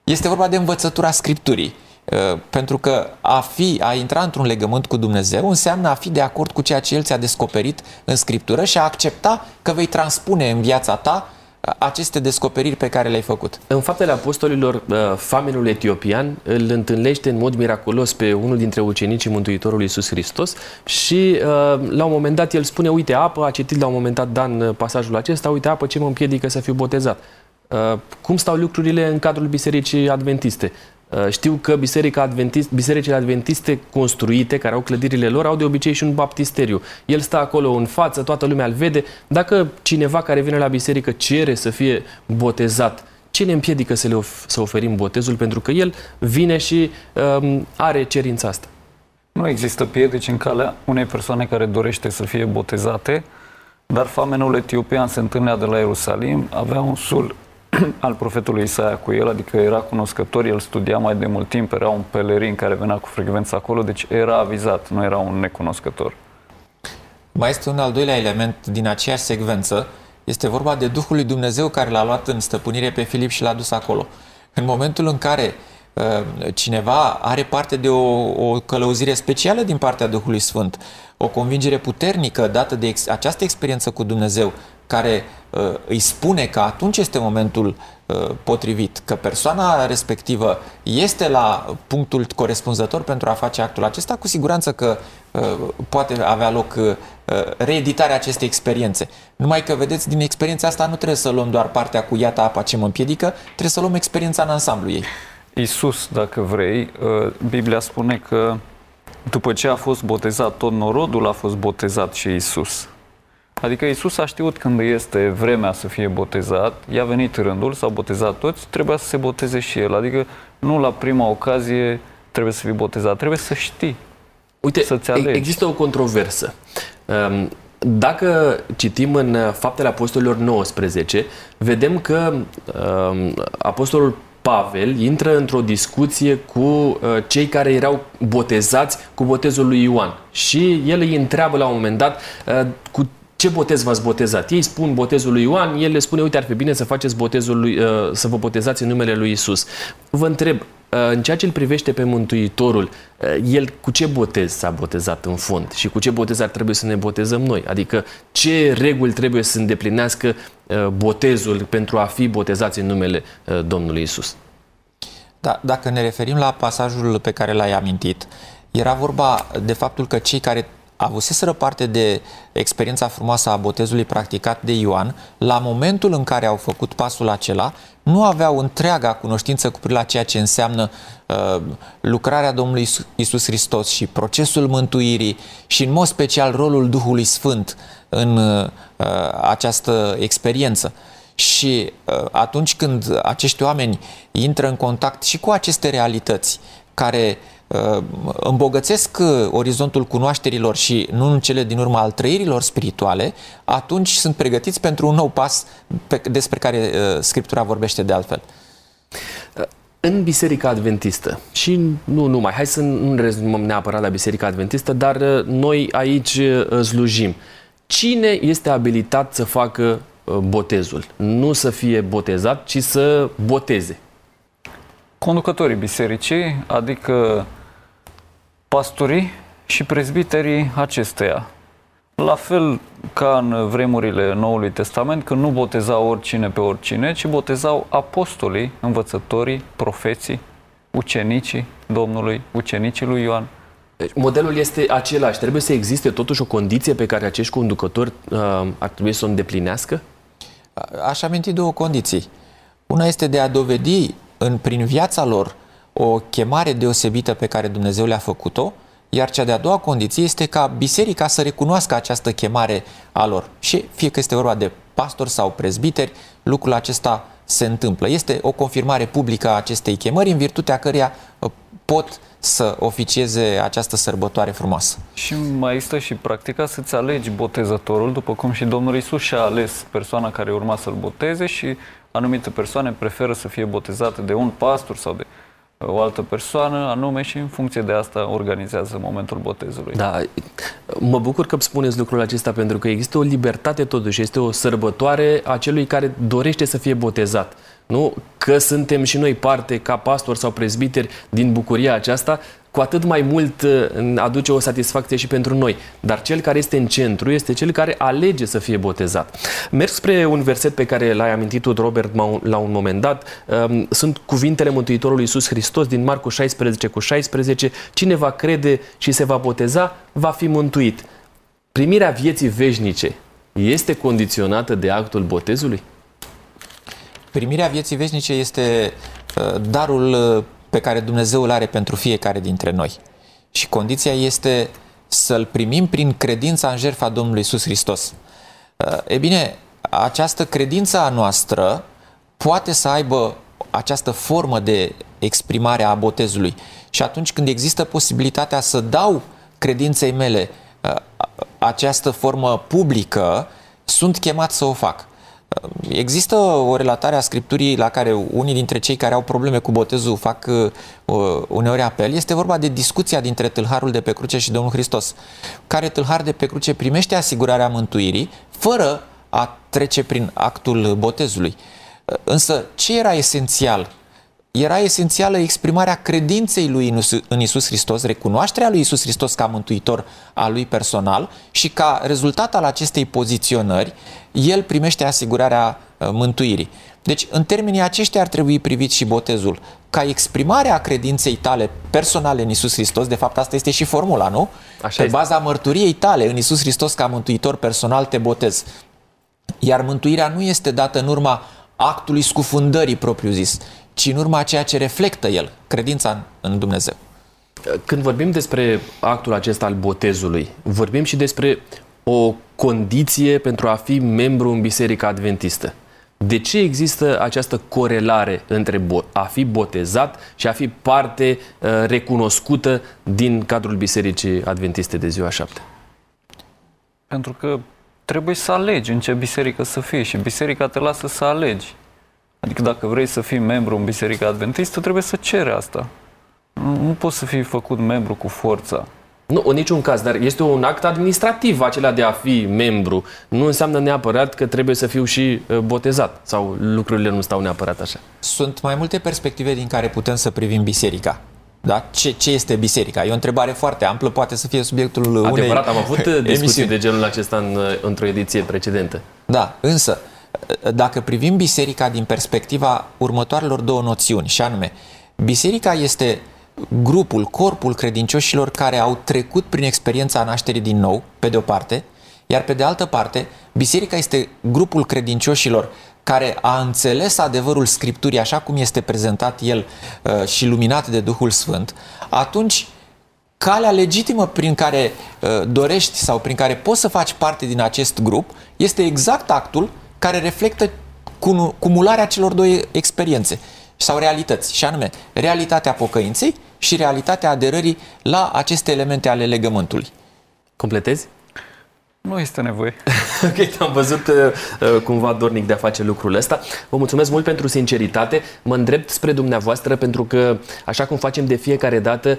Este vorba de învățătura Scripturii. Uh, pentru că a fi, a intra într-un legământ cu Dumnezeu înseamnă a fi de acord cu ceea ce El ți-a descoperit în Scriptură și a accepta că vei transpune în viața ta aceste descoperiri pe care le-ai făcut. În faptele apostolilor, uh, famenul etiopian îl întâlnește în mod miraculos pe unul dintre ucenicii Mântuitorului Iisus Hristos și uh, la un moment dat el spune, uite apă, a citit la un moment dat Dan uh, pasajul acesta, uite apă ce mă împiedică să fiu botezat. Cum stau lucrurile în cadrul Bisericii Adventiste? Uh, știu că Biserica Adventist, bisericile adventiste construite, care au clădirile lor, au de obicei și un baptisteriu. El stă acolo în față, toată lumea îl vede. Dacă cineva care vine la biserică cere să fie botezat, ce ne împiedică să le of- să oferim botezul? Pentru că el vine și um, are cerința asta. Nu există piedici în calea unei persoane care dorește să fie botezate, dar famenul etiopian se întâlnea de la Ierusalim, avea un sul al profetului Isaia cu el, adică era cunoscător, el studia mai de mult timp, era un pelerin care venea cu frecvență acolo, deci era avizat, nu era un necunoscător. Mai este un al doilea element din aceeași secvență, este vorba de Duhul lui Dumnezeu care l-a luat în stăpânire pe Filip și l-a dus acolo. În momentul în care uh, cineva are parte de o, o călăuzire specială din partea Duhului Sfânt, o convingere puternică dată de ex- această experiență cu Dumnezeu, care uh, îi spune că atunci este momentul uh, potrivit, că persoana respectivă este la punctul corespunzător pentru a face actul acesta, cu siguranță că uh, poate avea loc uh, reeditarea acestei experiențe. Numai că, vedeți, din experiența asta nu trebuie să luăm doar partea cu iată apa ce mă împiedică, trebuie să luăm experiența în ansamblu ei. Isus, dacă vrei, uh, Biblia spune că după ce a fost botezat tot norodul, a fost botezat și Isus. Adică Isus a știut când este vremea să fie botezat, i-a venit rândul, s-au botezat toți, trebuia să se boteze și el. Adică nu la prima ocazie trebuie să fii botezat, trebuie să știi. Uite, să-ți alegi. există o controversă. Um, dacă citim în Faptele Apostolilor 19, vedem că um, Apostolul Pavel intră într-o discuție cu uh, cei care erau botezați cu botezul lui Ioan și el îi întreabă la un moment dat uh, cu ce botez v-ați botezat? Ei spun botezul lui Ioan, el le spune, uite, ar fi bine să faceți botezul lui, uh, să vă botezați în numele lui Isus. Vă întreb, uh, în ceea ce îl privește pe Mântuitorul, uh, el cu ce botez s-a botezat în fond și cu ce botez ar trebui să ne botezăm noi? Adică ce reguli trebuie să îndeplinească botezul pentru a fi botezați în numele Domnului Isus? Da, dacă ne referim la pasajul pe care l-ai amintit, era vorba de faptul că cei care avuseseră parte de experiența frumoasă a botezului practicat de Ioan, la momentul în care au făcut pasul acela, nu aveau întreaga cunoștință cu privire la ceea ce înseamnă uh, lucrarea Domnului Isus Hristos și procesul mântuirii și în mod special rolul Duhului Sfânt în uh, această experiență. Și uh, atunci când acești oameni intră în contact și cu aceste realități care uh, Uh, îmbogățesc uh, orizontul cunoașterilor și nu în cele din urmă al trăirilor spirituale, atunci sunt pregătiți pentru un nou pas pe, despre care uh, Scriptura vorbește de altfel. În Biserica Adventistă, și nu numai, hai să nu rezumăm neapărat la Biserica Adventistă, dar noi aici slujim. Cine este abilitat să facă botezul? Nu să fie botezat, ci să boteze. Conducătorii bisericii, adică pastorii și prezbiterii acesteia. La fel ca în vremurile Noului Testament, când nu botezau oricine pe oricine, ci botezau apostolii, învățătorii, profeții, ucenicii Domnului, ucenicii lui Ioan. Deci, modelul este același. Trebuie să existe totuși o condiție pe care acești conducători uh, ar trebui să o îndeplinească? Aș aminti două condiții. Una este de a dovedi în, prin viața lor o chemare deosebită pe care Dumnezeu le-a făcut-o, iar cea de-a doua condiție este ca biserica să recunoască această chemare a lor. Și fie că este vorba de pastori sau prezbiteri, lucrul acesta se întâmplă. Este o confirmare publică a acestei chemări, în virtutea căreia uh, pot să oficieze această sărbătoare frumoasă. Și mai există și practica să-ți alegi botezătorul, după cum și Domnul Isus și-a ales persoana care urma să-l boteze și anumite persoane preferă să fie botezate de un pastor sau de o altă persoană anume și în funcție de asta organizează momentul botezului. Da, mă bucur că spuneți lucrul acesta pentru că există o libertate totuși, este o sărbătoare a celui care dorește să fie botezat. Nu? Că suntem și noi parte ca pastor sau prezbiteri din bucuria aceasta, cu atât mai mult uh, aduce o satisfacție și pentru noi. Dar cel care este în centru este cel care alege să fie botezat. Merg spre un verset pe care l-ai amintit tu, Robert, la un moment dat. Um, sunt cuvintele Mântuitorului Iisus Hristos din Marcu 16 cu 16. Cine va crede și se va boteza, va fi mântuit. Primirea vieții veșnice este condiționată de actul botezului? Primirea vieții veșnice este uh, darul uh, pe care Dumnezeu îl are pentru fiecare dintre noi. Și condiția este să-l primim prin credința în jertfa Domnului Isus Hristos. E bine, această credință a noastră poate să aibă această formă de exprimare a botezului. Și atunci când există posibilitatea să dau credinței mele această formă publică, sunt chemat să o fac. Există o relatare a Scripturii la care unii dintre cei care au probleme cu botezul fac uh, uneori apel. Este vorba de discuția dintre tâlharul de pe cruce și Domnul Hristos. Care tâlhar de pe cruce primește asigurarea mântuirii fără a trece prin actul botezului. Însă, ce era esențial era esențială exprimarea credinței lui în Isus Hristos, recunoașterea lui Isus Hristos ca mântuitor al lui personal și ca rezultat al acestei poziționări, el primește asigurarea uh, mântuirii. Deci, în termenii aceștia ar trebui privit și botezul, ca exprimarea credinței tale personale în Isus Hristos, de fapt asta este și formula, nu? Așa Pe este. baza mărturiei tale în Isus Hristos ca mântuitor personal te botez. Iar mântuirea nu este dată în urma actului scufundării propriu-zis, ci în urma ceea ce reflectă el, credința în Dumnezeu. Când vorbim despre actul acesta al botezului, vorbim și despre o condiție pentru a fi membru în Biserica Adventistă. De ce există această corelare între a fi botezat și a fi parte uh, recunoscută din cadrul Bisericii Adventiste de ziua 7? Pentru că trebuie să alegi în ce biserică să fii și biserica te lasă să alegi. Adică dacă vrei să fii membru în Biserica Adventistă, trebuie să ceri asta. Nu, nu poți să fii făcut membru cu forța. Nu, în niciun caz, dar este un act administrativ acela de a fi membru. Nu înseamnă neapărat că trebuie să fiu și uh, botezat sau lucrurile nu stau neapărat așa. Sunt mai multe perspective din care putem să privim biserica. Da? Ce, ce este biserica? E o întrebare foarte amplă, poate să fie subiectul Adevărat, unei am avut uh, discuții emisiuni. de genul acesta în, uh, într-o ediție precedentă. Da, însă, dacă privim biserica din perspectiva următoarelor două noțiuni, și anume, biserica este grupul, corpul credincioșilor care au trecut prin experiența nașterii din nou, pe de o parte, iar pe de altă parte, biserica este grupul credincioșilor care a înțeles adevărul Scripturii așa cum este prezentat el uh, și luminat de Duhul Sfânt, atunci calea legitimă prin care uh, dorești sau prin care poți să faci parte din acest grup este exact actul care reflectă cum- cumularea celor două experiențe sau realități, și anume realitatea pocăinței și realitatea aderării la aceste elemente ale legământului. Completezi? Nu este nevoie. ok, te-am văzut uh, uh, cumva dornic de a face lucrul ăsta. Vă mulțumesc mult pentru sinceritate. Mă îndrept spre dumneavoastră pentru că, așa cum facem de fiecare dată,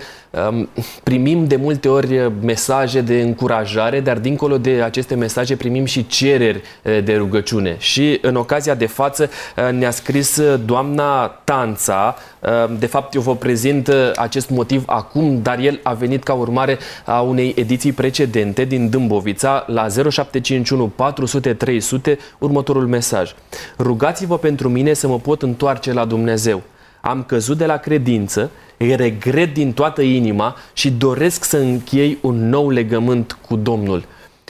um, primim de multe ori mesaje de încurajare, dar dincolo de aceste mesaje primim și cereri uh, de rugăciune. Și în ocazia de față uh, ne-a scris uh, doamna Tanța, uh, de fapt eu vă prezint uh, acest motiv acum, dar el a venit ca urmare a unei ediții precedente din Dâmbovița la 0751 400 300 următorul mesaj. Rugați-vă pentru mine să mă pot întoarce la Dumnezeu. Am căzut de la credință, regret din toată inima și doresc să închei un nou legământ cu Domnul.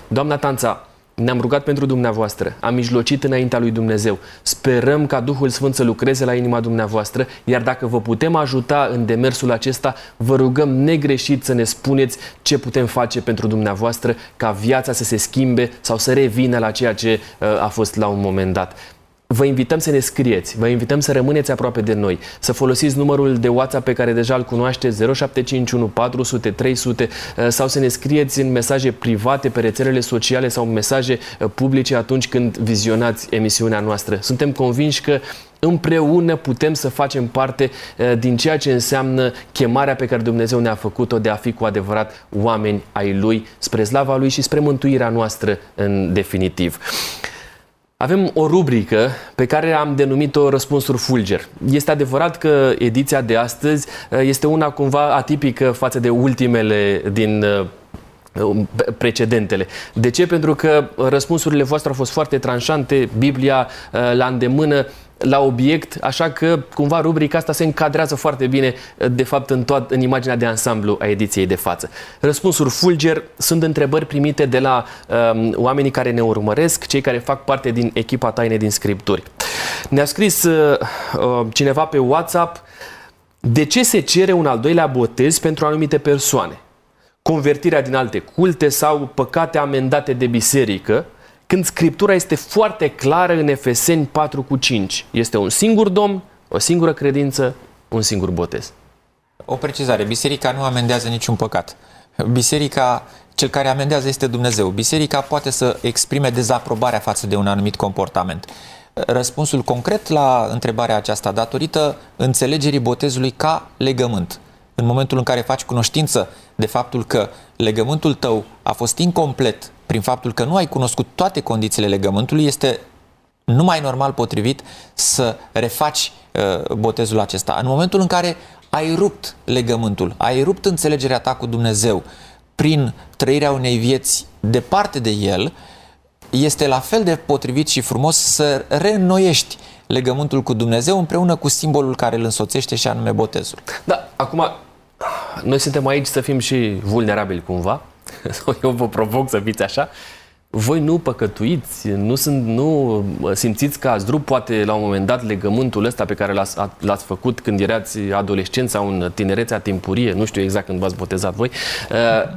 Doamna Tanța, ne-am rugat pentru dumneavoastră, am mijlocit înaintea lui Dumnezeu. Sperăm ca Duhul Sfânt să lucreze la inima dumneavoastră, iar dacă vă putem ajuta în demersul acesta, vă rugăm negreșit să ne spuneți ce putem face pentru dumneavoastră ca viața să se schimbe sau să revină la ceea ce uh, a fost la un moment dat. Vă invităm să ne scrieți, vă invităm să rămâneți aproape de noi, să folosiți numărul de WhatsApp pe care deja îl cunoașteți, 0751 400 300 uh, sau să ne scrieți în mesaje private pe rețelele sociale sau mesaje uh, publice atunci când vizionați emisiunea noastră. Suntem convinși că împreună putem să facem parte uh, din ceea ce înseamnă chemarea pe care Dumnezeu ne-a făcut-o de a fi cu adevărat oameni ai Lui, spre slava Lui și spre mântuirea noastră în definitiv. Avem o rubrică pe care am denumit-o Răspunsuri Fulger. Este adevărat că ediția de astăzi uh, este una cumva atipică față de ultimele din uh, precedentele. De ce? Pentru că răspunsurile voastre au fost foarte tranșante, Biblia uh, la îndemână, la obiect, așa că cumva rubrica asta se încadrează foarte bine de fapt în, toat, în imaginea de ansamblu a ediției de față. Răspunsuri fulger sunt întrebări primite de la um, oamenii care ne urmăresc, cei care fac parte din echipa Taine din Scripturi. Ne-a scris uh, uh, cineva pe WhatsApp de ce se cere un al doilea botez pentru anumite persoane? Convertirea din alte culte sau păcate amendate de biserică, când Scriptura este foarte clară în Efeseni 4 cu 5. Este un singur Domn, o singură credință, un singur botez. O precizare, biserica nu amendează niciun păcat. Biserica cel care amendează este Dumnezeu. Biserica poate să exprime dezaprobarea față de un anumit comportament. Răspunsul concret la întrebarea aceasta, datorită înțelegerii botezului ca legământ. În momentul în care faci cunoștință de faptul că legământul tău a fost incomplet prin faptul că nu ai cunoscut toate condițiile legământului, este numai normal potrivit să refaci uh, botezul acesta. În momentul în care ai rupt legământul, ai rupt înțelegerea ta cu Dumnezeu prin trăirea unei vieți departe de El, este la fel de potrivit și frumos să reînnoiești legământul cu Dumnezeu împreună cu simbolul care îl însoțește și anume botezul. Da, acum noi suntem aici să fim și vulnerabili cumva. Eu vă provoc să fiți așa voi nu păcătuiți, nu, sunt, nu simțiți că ați rupt poate la un moment dat legământul ăsta pe care l-ați, l-ați făcut când erați adolescenți sau în tinerețea timpurie, nu știu exact când v-ați botezat voi, uh,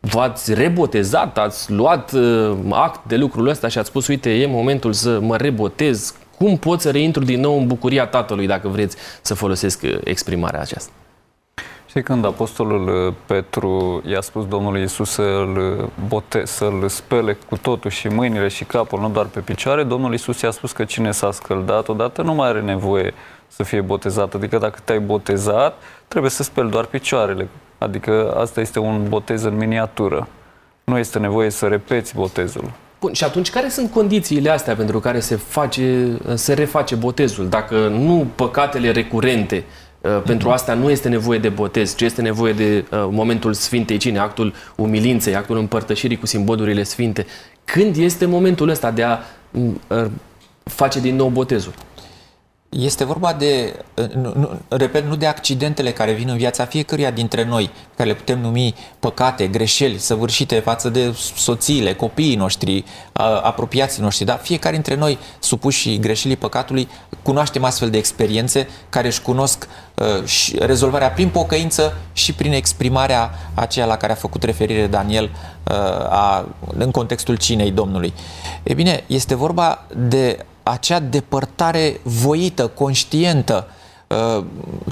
v-ați rebotezat, ați luat uh, act de lucrul ăsta și ați spus, uite, e momentul să mă rebotez, cum pot să reintru din nou în bucuria tatălui, dacă vreți să folosesc uh, exprimarea aceasta? Știi când apostolul uh, Petru i-a spus Domnului Isus să-l uh, bote, să-l spele cu totul și mâinile și capul, nu doar pe picioare, Domnul Isus i-a spus că cine s-a scăldat odată nu mai are nevoie să fie botezat. Adică dacă te-ai botezat, trebuie să speli doar picioarele. Adică asta este un botez în miniatură. Nu este nevoie să repeți botezul. Bun, și atunci care sunt condițiile astea pentru care se, face, se reface botezul? Dacă nu păcatele recurente, Uh, pentru asta nu este nevoie de botez, ci este nevoie de uh, momentul Sfintei Cine, actul umilinței, actul împărtășirii cu simbolurile sfinte. Când este momentul ăsta de a uh, face din nou botezul? Este vorba de, nu, nu, repet, nu de accidentele care vin în viața fiecăruia dintre noi, care le putem numi păcate, greșeli săvârșite față de soțiile, copiii noștri, apropiații noștri, dar fiecare dintre noi, supuși greșelii păcatului, cunoaștem astfel de experiențe care își cunosc uh, și rezolvarea prin pocăință și prin exprimarea aceea la care a făcut referire Daniel uh, a, în contextul cinei Domnului. E bine, este vorba de acea depărtare voită, conștientă, uh,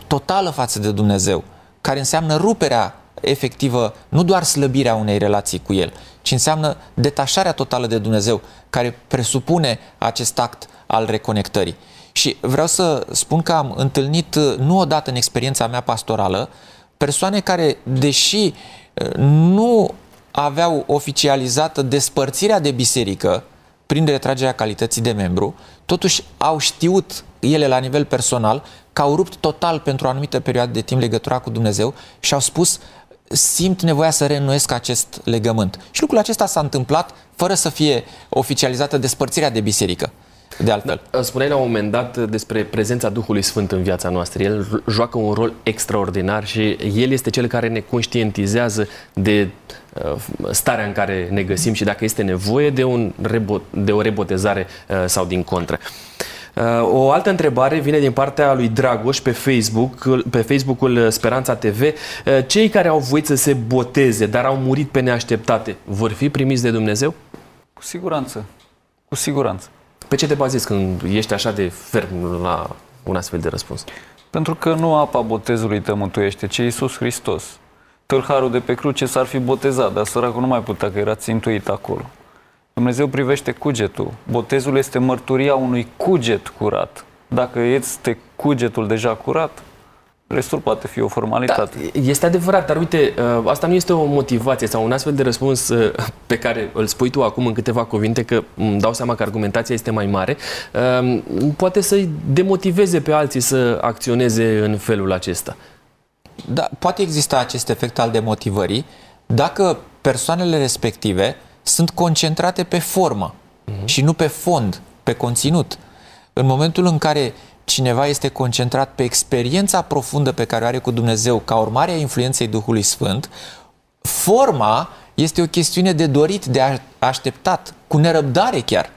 totală față de Dumnezeu, care înseamnă ruperea efectivă, nu doar slăbirea unei relații cu El, ci înseamnă detașarea totală de Dumnezeu, care presupune acest act al reconectării. Și vreau să spun că am întâlnit, uh, nu odată în experiența mea pastorală, persoane care, deși uh, nu aveau oficializată despărțirea de biserică, prin retragerea calității de membru, totuși au știut ele la nivel personal că au rupt total pentru o anumită perioadă de timp legătura cu Dumnezeu și au spus simt nevoia să reînnoiesc acest legământ. Și lucrul acesta s-a întâmplat fără să fie oficializată despărțirea de biserică de altfel. Da, spuneai la un moment dat despre prezența Duhului Sfânt în viața noastră. El joacă un rol extraordinar și El este cel care ne conștientizează de uh, starea în care ne găsim și dacă este nevoie de, un rebo- de o rebotezare uh, sau din contră. Uh, o altă întrebare vine din partea lui Dragoș pe Facebook, pe Facebook-ul Speranța TV. Cei care au voit să se boteze, dar au murit pe neașteptate, vor fi primiți de Dumnezeu? Cu siguranță. Cu siguranță. Pe ce te bazezi când ești așa de ferm la un astfel de răspuns? Pentru că nu apa botezului te mântuiește, ci Iisus Hristos. Tâlharul de pe cruce s-ar fi botezat, dar săracul nu mai putea, că era țintuit acolo. Dumnezeu privește cugetul. Botezul este mărturia unui cuget curat. Dacă este cugetul deja curat, Restul poate fi o formalitate. Da, este adevărat, dar uite, uh, asta nu este o motivație sau un astfel de răspuns uh, pe care îl spui tu acum în câteva cuvinte, că îmi dau seama că argumentația este mai mare, um, poate să-i demotiveze pe alții să acționeze în felul acesta. Da, poate exista acest efect al demotivării dacă persoanele respective sunt concentrate pe formă uh-huh. și nu pe fond, pe conținut. În momentul în care cineva este concentrat pe experiența profundă pe care o are cu Dumnezeu ca urmare a influenței Duhului Sfânt, forma este o chestiune de dorit, de așteptat, cu nerăbdare chiar.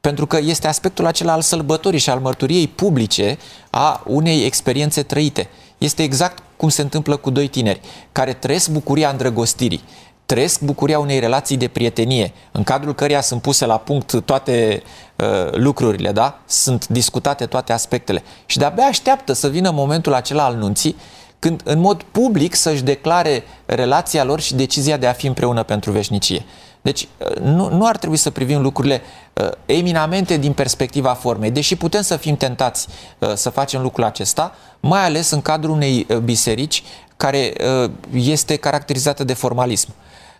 Pentru că este aspectul acela al sălbătorii și al mărturiei publice a unei experiențe trăite. Este exact cum se întâmplă cu doi tineri care trăiesc bucuria îndrăgostirii trăiesc bucuria unei relații de prietenie, în cadrul căreia sunt puse la punct toate uh, lucrurile, da? Sunt discutate toate aspectele. Și de-abia așteaptă să vină momentul acela al nunții, când în mod public să-și declare relația lor și decizia de a fi împreună pentru veșnicie. Deci nu, nu ar trebui să privim lucrurile uh, eminamente din perspectiva formei, deși putem să fim tentați uh, să facem lucrul acesta, mai ales în cadrul unei uh, biserici care uh, este caracterizată de formalism.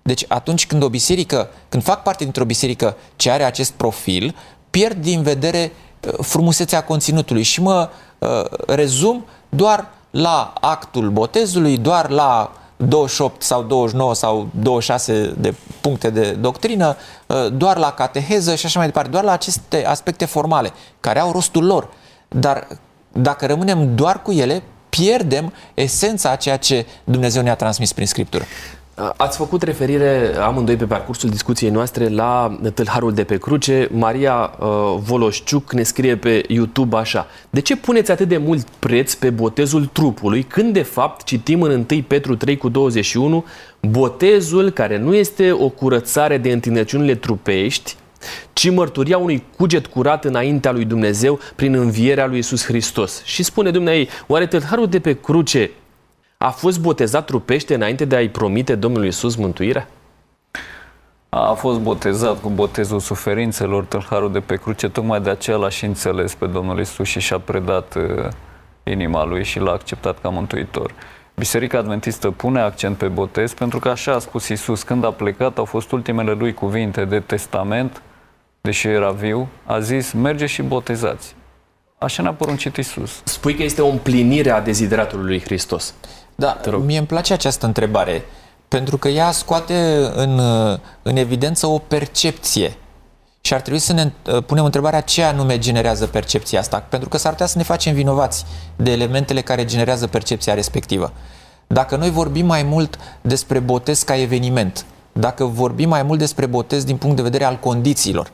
Deci atunci când o biserică, când fac parte dintr-o biserică ce are acest profil, pierd din vedere uh, frumusețea conținutului și mă uh, rezum doar la actul botezului, doar la 28 sau 29 sau 26 de puncte de doctrină, uh, doar la cateheză și așa mai departe, doar la aceste aspecte formale, care au rostul lor. Dar dacă rămânem doar cu ele, pierdem esența a ceea ce Dumnezeu ne-a transmis prin Scriptură. Ați făcut referire amândoi pe parcursul discuției noastre la tâlharul de pe cruce. Maria uh, Voloșciuc ne scrie pe YouTube așa. De ce puneți atât de mult preț pe botezul trupului când de fapt citim în 1 Petru 3 cu 21 botezul care nu este o curățare de întinăciunile trupești, ci mărturia unui cuget curat înaintea lui Dumnezeu prin învierea lui Isus Hristos. Și spune Dumnezeu, oare tâlharul de pe cruce a fost botezat trupește înainte de a-i promite Domnului Isus mântuirea? A fost botezat cu botezul suferințelor, tâlharul de pe cruce, tocmai de aceea l-a și înțeles pe Domnul Isus și și-a predat uh, inima lui și l-a acceptat ca mântuitor. Biserica Adventistă pune accent pe botez pentru că așa a spus Isus când a plecat, au fost ultimele lui cuvinte de testament, deși era viu, a zis, merge și botezați. Așa ne-a poruncit Isus. Spui că este o împlinire a dezideratului lui Hristos. Da, mie îmi place această întrebare, pentru că ea scoate în, în evidență o percepție. Și ar trebui să ne uh, punem întrebarea ce anume generează percepția asta, pentru că s-ar putea să ne facem vinovați de elementele care generează percepția respectivă. Dacă noi vorbim mai mult despre botez ca eveniment, dacă vorbim mai mult despre botez din punct de vedere al condițiilor,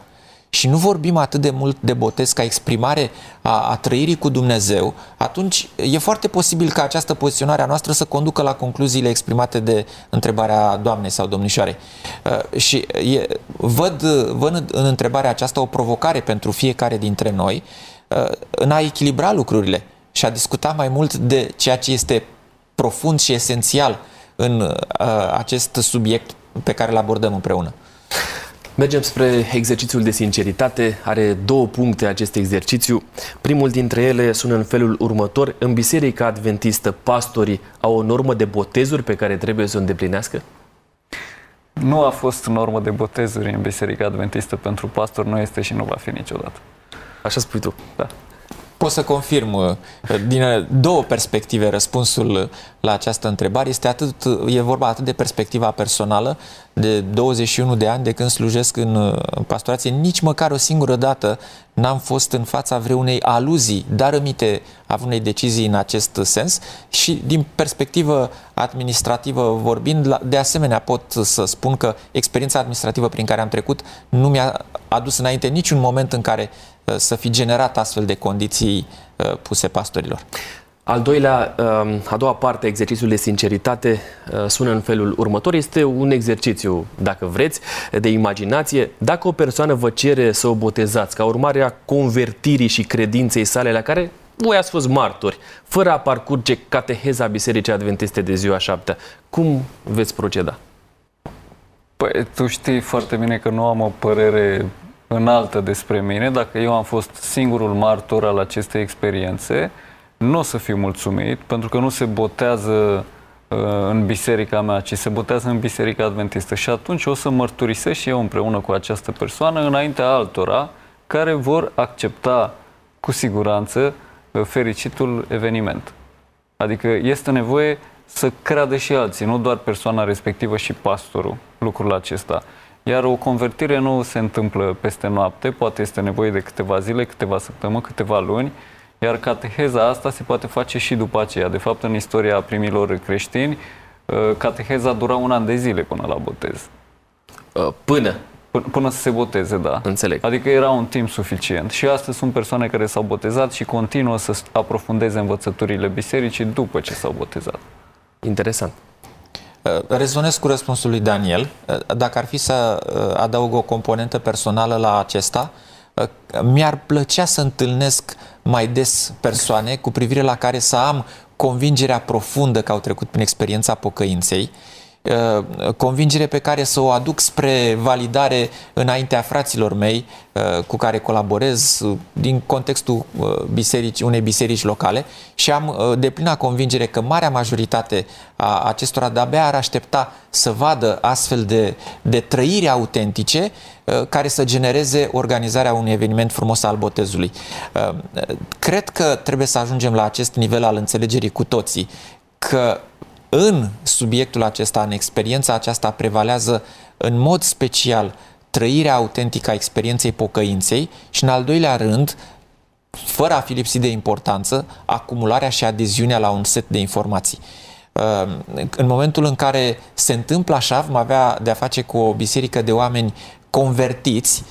și nu vorbim atât de mult de botez ca exprimare a, a trăirii cu Dumnezeu, atunci e foarte posibil ca această poziționare a noastră să conducă la concluziile exprimate de întrebarea doamnei sau domnișoarei. Uh, și e, văd, văd în întrebarea aceasta o provocare pentru fiecare dintre noi uh, în a echilibra lucrurile și a discuta mai mult de ceea ce este profund și esențial în uh, acest subiect pe care îl abordăm împreună. Mergem spre exercițiul de sinceritate. Are două puncte acest exercițiu. Primul dintre ele sună în felul următor. În Biserica Adventistă, pastorii au o normă de botezuri pe care trebuie să o îndeplinească? Nu a fost normă de botezuri în Biserica Adventistă pentru pastor, nu este și nu va fi niciodată. Așa spui tu. Da. Pot să confirm uh, din două perspective răspunsul la această întrebare. Este atât, e vorba atât de perspectiva personală, de 21 de ani de când slujesc în, în pastorație, nici măcar o singură dată n-am fost în fața vreunei aluzii, dar amite a unei decizii în acest sens și din perspectivă administrativă vorbind, de asemenea pot să spun că experiența administrativă prin care am trecut nu mi-a adus înainte niciun moment în care uh, să fi generat astfel de condiții uh, puse pastorilor. Al doilea, um, a doua parte a exercițiului de sinceritate uh, sună în felul următor. Este un exercițiu, dacă vreți, de imaginație. Dacă o persoană vă cere să o botezați ca urmare a convertirii și credinței sale la care voi ați fost martori, fără a parcurge cateheza Bisericii Adventiste de ziua șaptea, cum veți proceda? Păi, tu știi foarte bine că nu am o părere înaltă despre mine. Dacă eu am fost singurul martor al acestei experiențe, nu o să fiu mulțumit, pentru că nu se botează uh, în biserica mea, ci se botează în biserica adventistă. Și atunci o să mărturisesc și eu împreună cu această persoană înaintea altora care vor accepta cu siguranță uh, fericitul eveniment. Adică este nevoie să creadă și alții, nu doar persoana respectivă și pastorul, lucrul acesta. Iar o convertire nu se întâmplă peste noapte, poate este nevoie de câteva zile, câteva săptămâni, câteva luni, iar cateheza asta se poate face și după aceea. De fapt, în istoria primilor creștini, uh, cateheza dura un an de zile până la botez. Uh, până? Până, până să se boteze, da. Înțeleg. Adică era un timp suficient. Și astăzi sunt persoane care s-au botezat și continuă să aprofundeze învățăturile bisericii după ce s-au botezat. Interesant. Uh, rezonez cu răspunsul lui Daniel. Dacă ar fi să adaug o componentă personală la acesta, mi-ar plăcea să întâlnesc mai des persoane cu privire la care să am convingerea profundă că au trecut prin experiența pocăinței, Uh, convingere pe care să o aduc spre validare înaintea fraților mei uh, cu care colaborez uh, din contextul biserici, unei biserici locale și am deplina convingere că marea majoritate a acestora de-abia ar aștepta să vadă astfel de, de trăiri autentice care să genereze organizarea unui eveniment frumos al botezului. Cred că trebuie să ajungem la acest nivel al înțelegerii cu toții, că în subiectul acesta, în experiența aceasta, prevalează în mod special trăirea autentică a experienței pocăinței și, în al doilea rând, fără a fi lipsit de importanță, acumularea și adeziunea la un set de informații. În momentul în care se întâmplă așa, vom avea de-a face cu o biserică de oameni convertiți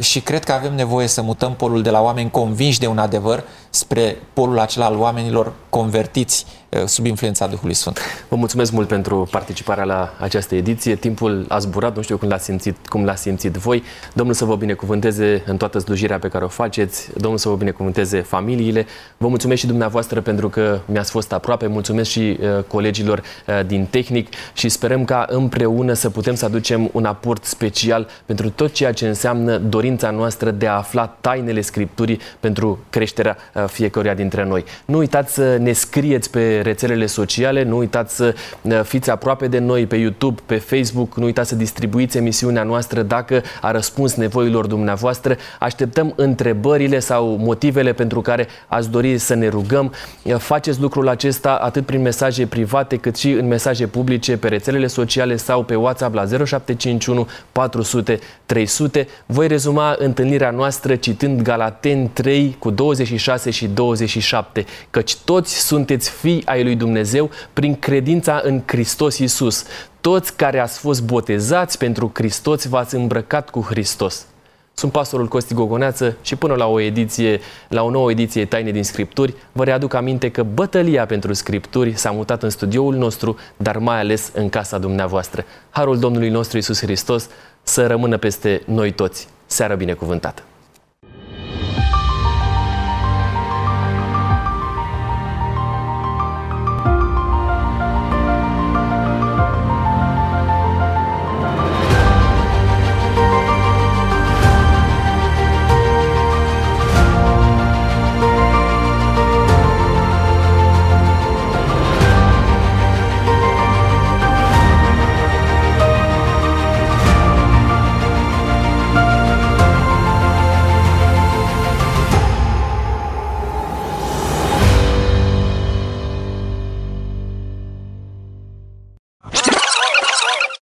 și cred că avem nevoie să mutăm polul de la oameni convinși de un adevăr spre polul acela al oamenilor convertiți uh, sub influența Duhului Sfânt. Vă mulțumesc mult pentru participarea la această ediție. Timpul a zburat, nu știu cum l-ați simțit, cum l-ați simțit voi. Domnul să vă binecuvânteze în toată slujirea pe care o faceți. Domnul să vă binecuvânteze familiile. Vă mulțumesc și dumneavoastră pentru că mi-ați fost aproape. Mulțumesc și uh, colegilor uh, din tehnic și sperăm ca împreună să putem să aducem un aport special pentru tot ceea ce înseamnă dorința noastră de a afla tainele Scripturii pentru creșterea uh, fiecăruia dintre noi. Nu uitați să ne scrieți pe rețelele sociale, nu uitați să uh, fiți aproape de noi pe YouTube, pe Facebook, nu uitați să distribuiți emisiunea noastră dacă a răspuns nevoilor dumneavoastră. Așteptăm întrebările sau motivele pentru care ați dori să ne rugăm. Uh, faceți lucrul acesta atât prin mesaje private cât și în mesaje publice pe rețelele sociale sau pe WhatsApp la 0751 400 300. Voi rezuma întâlnirea noastră citând Galaten 3 cu 26 și 27, căci toți sunteți fii ai lui Dumnezeu prin credința în Hristos Iisus. Toți care ați fost botezați pentru Hristos v-ați îmbrăcat cu Hristos. Sunt pastorul Costi Gogoneață și până la o ediție, la o nouă ediție Taine din Scripturi, vă readuc aminte că bătălia pentru Scripturi s-a mutat în studioul nostru, dar mai ales în casa dumneavoastră. Harul Domnului nostru Isus Hristos să rămână peste noi toți. Seară binecuvântată!